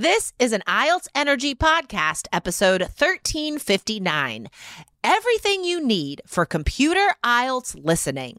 This is an IELTS Energy Podcast, episode 1359. Everything you need for computer IELTS listening.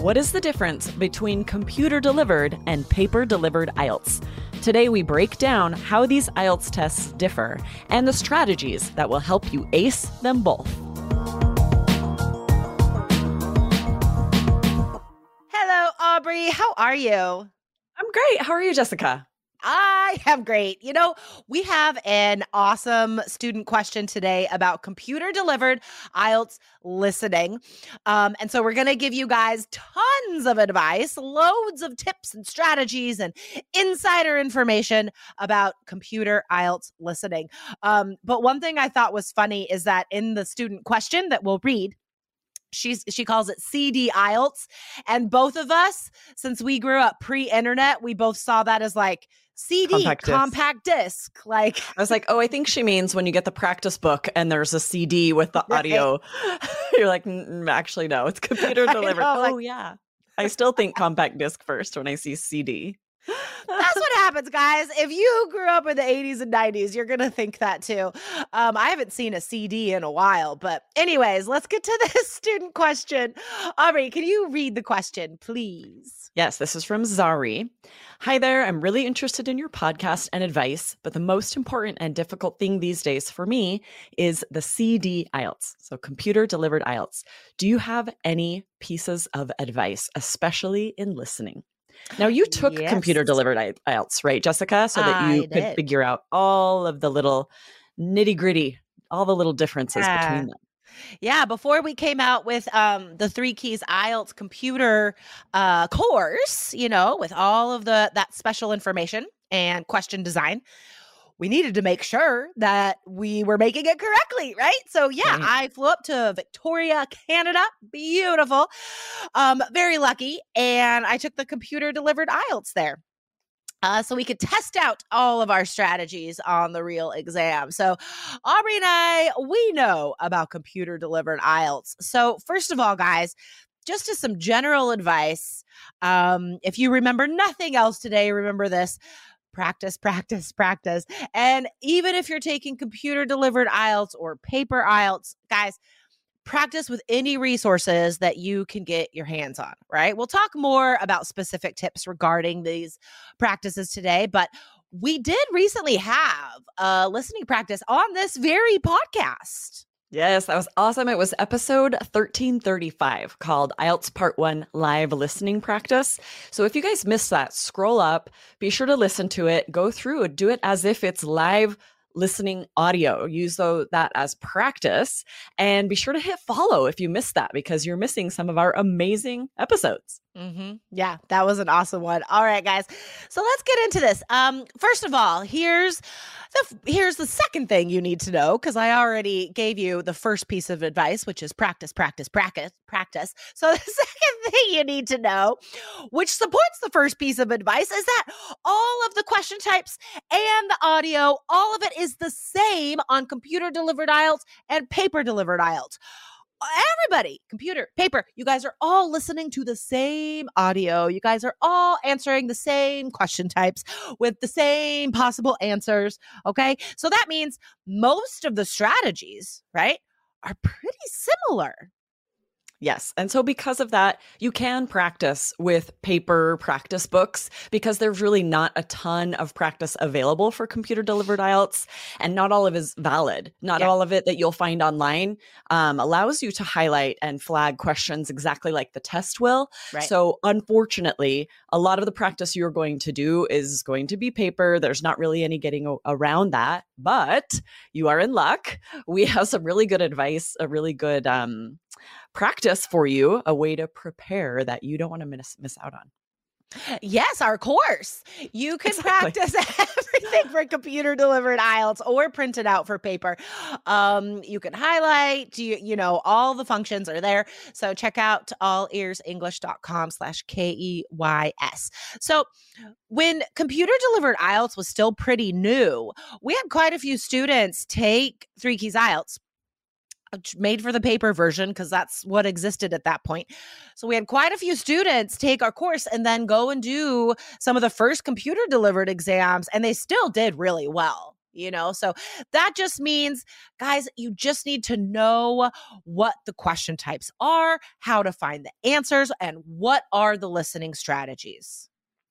What is the difference between computer delivered and paper delivered IELTS? Today, we break down how these IELTS tests differ and the strategies that will help you ace them both. Hello, Aubrey. How are you? I'm great. How are you, Jessica? I am great. You know, we have an awesome student question today about computer delivered IELTS listening. Um, and so we're going to give you guys tons of advice, loads of tips and strategies and insider information about computer IELTS listening. Um, but one thing I thought was funny is that in the student question that we'll read, she's she calls it CD IELTS. And both of us since we grew up pre-internet we both saw that as like CD compact disc. compact disc. like I was like oh I think she means when you get the practice book and there's a CD with the audio. You're like mm, mm, actually no it's computer delivered oh like, yeah. I still think compact disc first when I see CD that's what happens, guys. If you grew up in the 80s and 90s, you're going to think that too. Um, I haven't seen a CD in a while, but, anyways, let's get to this student question. Aubrey, can you read the question, please? Yes, this is from Zari. Hi there. I'm really interested in your podcast and advice, but the most important and difficult thing these days for me is the CD IELTS, so computer delivered IELTS. Do you have any pieces of advice, especially in listening? Now you took yes. computer delivered IELTS, right, Jessica, so that you I could did. figure out all of the little nitty gritty, all the little differences yeah. between them. Yeah, before we came out with um, the Three Keys IELTS computer uh, course, you know, with all of the that special information and question design, we needed to make sure that we were making it correctly, right? So yeah, right. I flew up to Victoria, Canada. Beautiful. Um, very lucky. And I took the computer delivered IELTS there. Uh, so we could test out all of our strategies on the real exam. So, Aubrey and I, we know about computer delivered IELTS. So, first of all, guys, just as some general advice, um, if you remember nothing else today, remember this practice, practice, practice. And even if you're taking computer delivered IELTS or paper IELTS, guys, practice with any resources that you can get your hands on, right? We'll talk more about specific tips regarding these practices today, but we did recently have a listening practice on this very podcast. Yes, that was awesome. It was episode 1335 called IELTS Part 1 Live Listening Practice. So if you guys missed that, scroll up, be sure to listen to it, go through do it as if it's live listening audio. Use though that as practice and be sure to hit follow if you missed that because you're missing some of our amazing episodes. Mm-hmm. Yeah, that was an awesome one. All right, guys. So let's get into this. Um, first of all, here's the here's the second thing you need to know because I already gave you the first piece of advice, which is practice, practice, practice, practice. So the second thing you need to know, which supports the first piece of advice, is that all of the question types and the audio, all of it is the same on computer delivered IELTS and paper delivered IELTS everybody, computer, paper, you guys are all listening to the same audio. You guys are all answering the same question types with the same possible answers. Okay. So that means most of the strategies, right, are pretty similar. Yes. And so, because of that, you can practice with paper practice books because there's really not a ton of practice available for computer delivered IELTS, and not all of it is valid. Not yeah. all of it that you'll find online um, allows you to highlight and flag questions exactly like the test will. Right. So, unfortunately, a lot of the practice you're going to do is going to be paper. There's not really any getting around that, but you are in luck. We have some really good advice, a really good, um, practice for you, a way to prepare that you don't want to miss miss out on. Yes, our course. You can Exactly. practice everything for computer delivered IELTS or print it out for paper. Um, you can highlight, you, you know, all the functions are there. So check out allearsenglish.com slash K-E-Y-S. So when computer delivered IELTS was still pretty new, we had quite a few students take Three Keys IELTS made for the paper version because that's what existed at that point. So we had quite a few students take our course and then go and do some of the first computer delivered exams, and they still did really well. You know, so that just means, guys, you just need to know what the question types are, how to find the answers, and what are the listening strategies.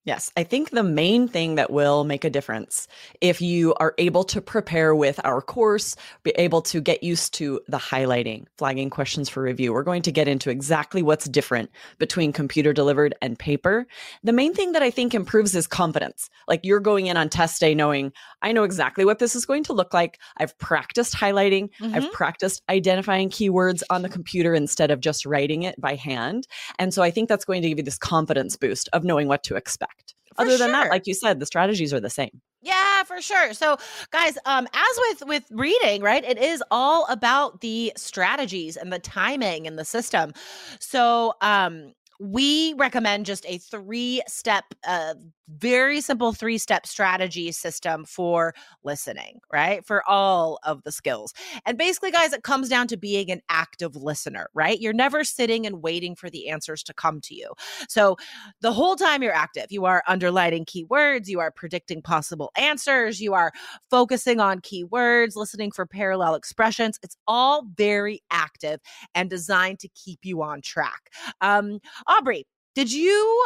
Yes, I think the main thing that will make a difference if you are able to prepare with our course, be able to get used to the highlighting, flagging questions for review. We're going to get into exactly what's different between computer delivered and paper. The main thing that I think improves is confidence. Like you're going in on test day knowing, I know exactly what this is going to look like. I've practiced highlighting, I've Mhm. practiced identifying keywords on the computer instead of just writing it by hand. And so I think that's going to give you this confidence boost of knowing what to expect. For Other than that, like you said, the strategies are the same. Yeah, for sure. So, guys, um, as with with reading, right, it is all about the strategies and the timing and the system. So, um, we recommend just a three step, uh, very simple three step strategy system for listening, right? For all of the skills. And basically, guys, it comes down to being an active listener, right? You're never sitting and waiting for the answers to come to you. So, the whole time you're active, you are underlining keywords, you are predicting possible answers, you are focusing on keywords, listening for parallel expressions. It's all very active and designed to keep you on track. Um, Aubrey, did you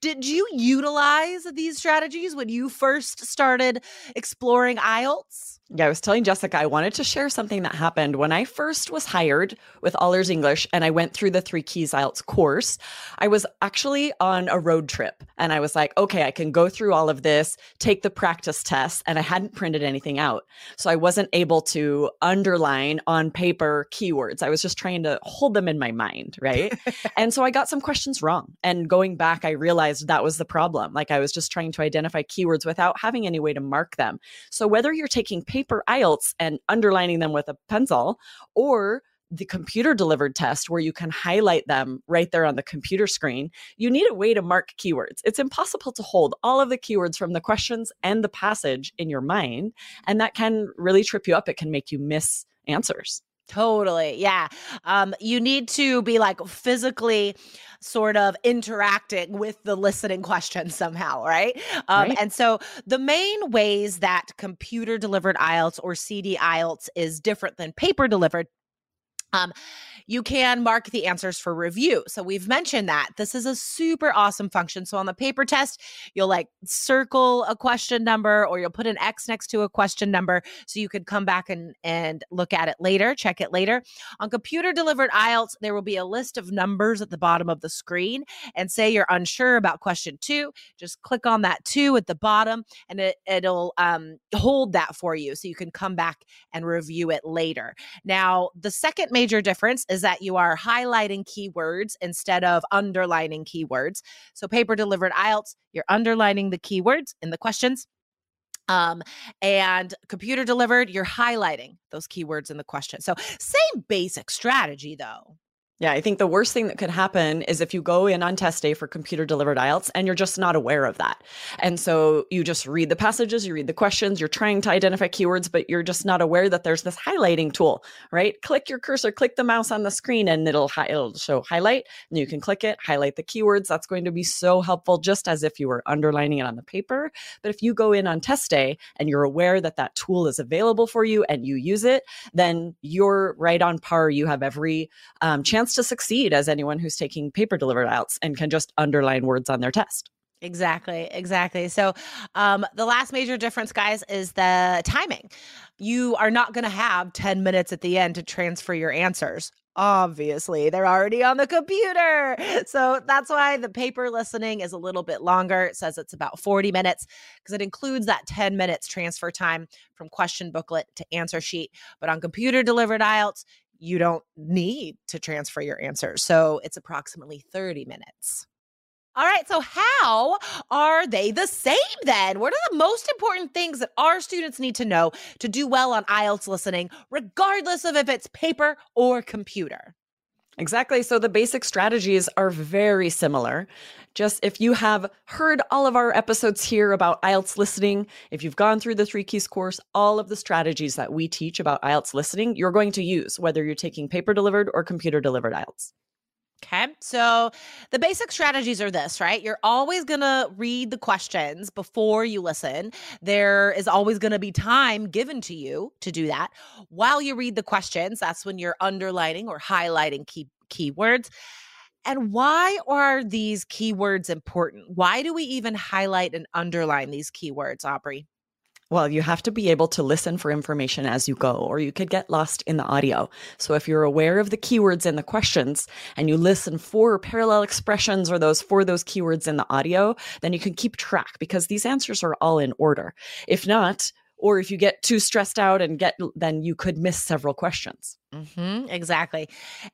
did you utilize these strategies when you first started exploring IELTS? Yeah, I was telling Jessica I wanted to share something that happened when I first was hired with All Ears English and I went through the Three Keys IELTS course. I was actually on a road trip and I was like, okay, I can go through all of this, take the practice test, and I hadn't printed anything out. So I wasn't able to underline on paper keywords. I was just trying to hold them in my mind, right? and so I got some questions wrong. And going back, I realized that was the problem. Like I was just trying to identify keywords without having any way to mark them. So whether you're taking paper IELTS and underlining them with a pencil or the computer delivered test where you can highlight them right there on the computer screen, you need a way to mark keywords. It's impossible to hold all of the keywords from the questions and the passage in your mind. And that can really trip you up. It can make you miss answers. Totally. Yeah. Um, you need to be like physically sort of interacting with the listening question somehow, right? Um, Right. And so the main ways that computer delivered IELTS or CD IELTS is different than paper delivered. Um, you can mark the answers for review. So we've mentioned that this is a super awesome function. So on the paper test, you'll like circle a question number or you'll put an X next to a question number so you could come back and and look at it later, check it later. On computer delivered IELTS, there will be a list of numbers at the bottom of the screen. And say you're unsure about question two, just click on that two at the bottom and it, it'll um, hold that for you so you can come back and review it later. Now, the second major difference is that you are highlighting keywords instead of underlining keywords. So, paper delivered IELTS, you're underlining the keywords in the questions. Um, and computer delivered, you're highlighting those keywords in the question. So, same basic strategy though. Yeah, I think the worst thing that could happen is if you go in on test day for computer delivered IELTS and you're just not aware of that. And so you just read the passages, you read the questions, you're trying to identify keywords, but you're just not aware that there's this highlighting tool, right? Click your cursor, click the mouse on the screen and it'll hi- it'll show highlight and you can click it, highlight the keywords. That's going to be so helpful just as if you were underlining it on the paper. But if you go in on test day and you're aware that that tool is available for you and you use it, then you're right on par. You have every um, chance to succeed as anyone who's taking paper delivered IELTS and can just underline words on their test. Exactly, exactly. So, um, the last major difference, guys, is the timing. You are not going to have 10 minutes at the end to transfer your answers. Obviously, they're already on the computer. So, that's why the paper listening is a little bit longer. It says it's about 40 minutes because it includes that 10 minutes transfer time from question booklet to answer sheet. But on computer delivered IELTS, you don't need to transfer your answers. So, it's approximately 30 minutes. All right, so how are they the same then? What are the most important things that our students need to know to do well on IELTS listening, regardless of if it's paper or computer? Exactly. So the basic strategies are very similar. Just if you have heard all of our episodes here about IELTS listening, if you've gone through the three keys course, all of the strategies that we teach about IELTS listening, you're going to use whether you're taking paper delivered or computer delivered IELTS. Okay. So the basic strategies are this, right? You're always going to read the questions before you listen. There is always going to be time given to you to do that. While you read the questions, that's when you're underlining or highlighting key keywords. And why are these keywords important? Why do we even highlight and underline these keywords, Aubrey? Well, you have to be able to listen for information as you go, or you could get lost in the audio. So if you're aware of the keywords in the questions and you listen for parallel expressions or those for those keywords in the audio, then you can keep track because these answers are all in order. If not, or if you get too stressed out and get then you could miss several questions. Mm-hmm, exactly.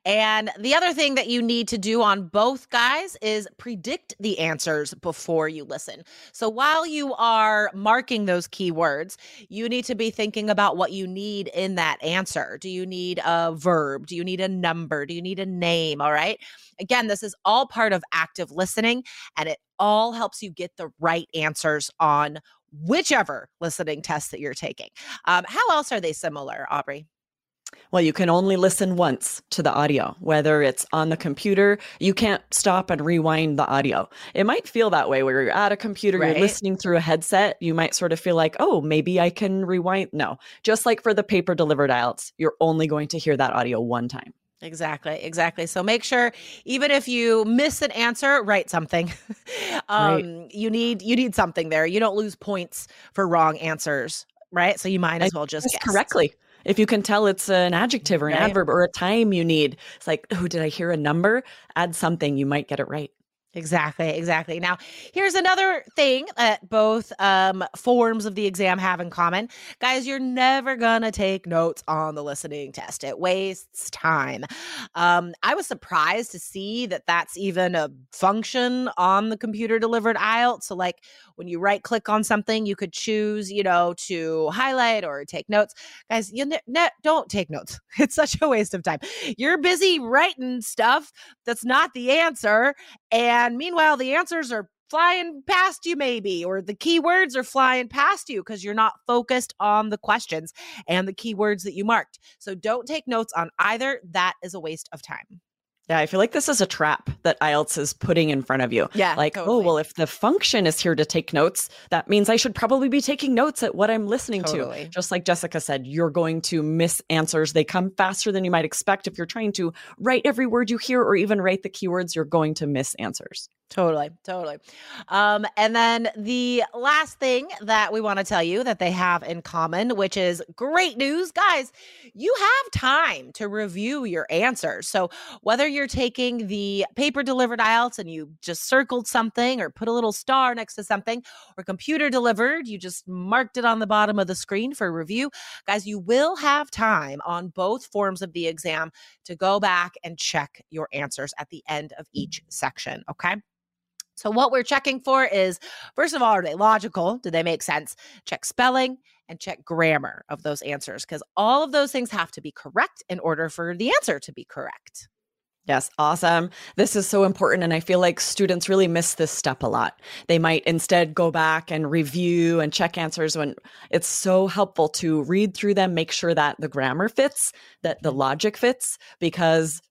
And the other thing that you need to do on both guys is predict the answers before you listen. So while you are marking those keywords you need to be thinking about what you need in that answer. Do you need a verb? Do you need a number? Do you need a name? All right? Again this is all part of active listening and it all helps you get the right answers on whichever listening test that you're taking. Um, how else are they similar, Aubrey? Well, you can only listen once to the audio, whether it's on the computer. You can't stop and rewind the audio. It might feel that way where you're at a computer, right. you're listening through a headset. You might sort of feel like, oh, maybe I can rewind. No, just like for the paper delivered IELTS, you're only going to hear that audio one time. Exactly, exactly. So make sure even if you miss an answer, write something. um right. you need you need something there. You don't lose points for wrong answers, right? So you might as well just guess correctly. If you can tell it's an adjective or an right. adverb or a time you need, it's like, oh, did I hear a number? Add something, you might get it right. Exactly, exactly. Now, here's another thing that both um, forms of the exam have in common. Guys, you're never going to take notes on the listening test, it wastes time. Um, I was surprised to see that that's even a function on the computer delivered IELTS. So, like, when you right click on something, you could choose, you know, to highlight or take notes. Guys, you ne- ne- don't take notes. It's such a waste of time. You're busy writing stuff that's not the answer. And meanwhile, the answers are flying past you maybe or the keywords are flying past you because you're not focused on the questions and the keywords that you marked. So don't take notes on either. That is a waste of time. Yeah, I feel like this is a trap that IELTS is putting in front of you. Yeah. Like, oh, totally. oh, well, if the function is here to take notes, that means I should probably be taking notes at what I'm listening totally. to. Just like Jessica said, you're going to miss answers. They come faster than you might expect. If you're trying to write every word you hear or even write the keywords, you're going to miss answers. Totally, totally. Um, and then the last thing that we want to tell you that they have in common, which is great news, guys, you have time to review your answers. So whether you're taking the paper delivered IELTS and you just circled something or put a little star next to something, or computer delivered, you just marked it on the bottom of the screen for review, guys, you will have time on both forms of the exam to go back and check your answers at the end of each section. Okay. So, what we're checking for is first of all, are they logical? Do they make sense? Check spelling and check grammar of those answers because all of those things have to be correct in order for the answer to be correct. Yes, awesome. This is so important. And I feel like students really miss this step a lot. They might instead go back and review and check answers when it's so helpful to read through them, make sure that the grammar fits, that the mm-hmm. logic fits, because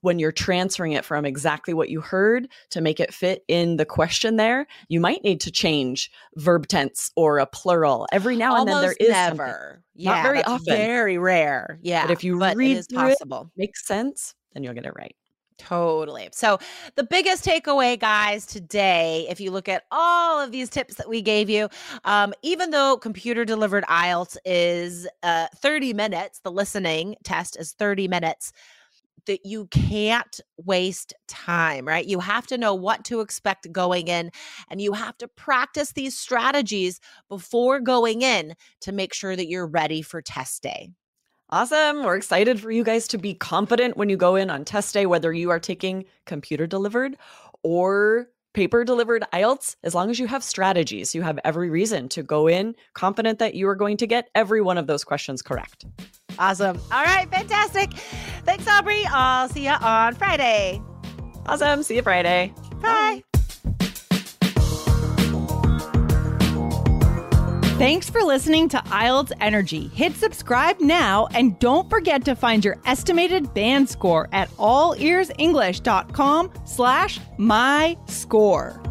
when you're transferring it from exactly what you heard to make it fit in the question there, you might need to change verb tense or a plural. Every now Almost and then there is never. Yeah, Not very often. Very rare. Yeah. But if you but read it is possible. It, makes sense, then you'll get it right. Totally. So, the biggest takeaway, guys, today, if you look at all of these tips that we gave you, um, even though computer delivered IELTS is uh, 30 minutes, the listening test is 30 minutes that you can't waste time, right? You have to know what to expect going in and you have to practice these strategies before going in to make sure that you're ready for test day. Awesome. We're excited for you guys to be confident when you go in on test day, whether you are taking computer delivered or paper delivered IELTS, as long as you have strategies, you have every reason to go in confident that you are going to get every one of those questions correct. Awesome. All right, fantastic. Thanks, Aubrey. I'll see you on Friday. Awesome. See you Friday. Bye. Thanks for listening to IELTS Energy. Hit subscribe now and don't forget to find your estimated band score at allearsenglish.com slash my score.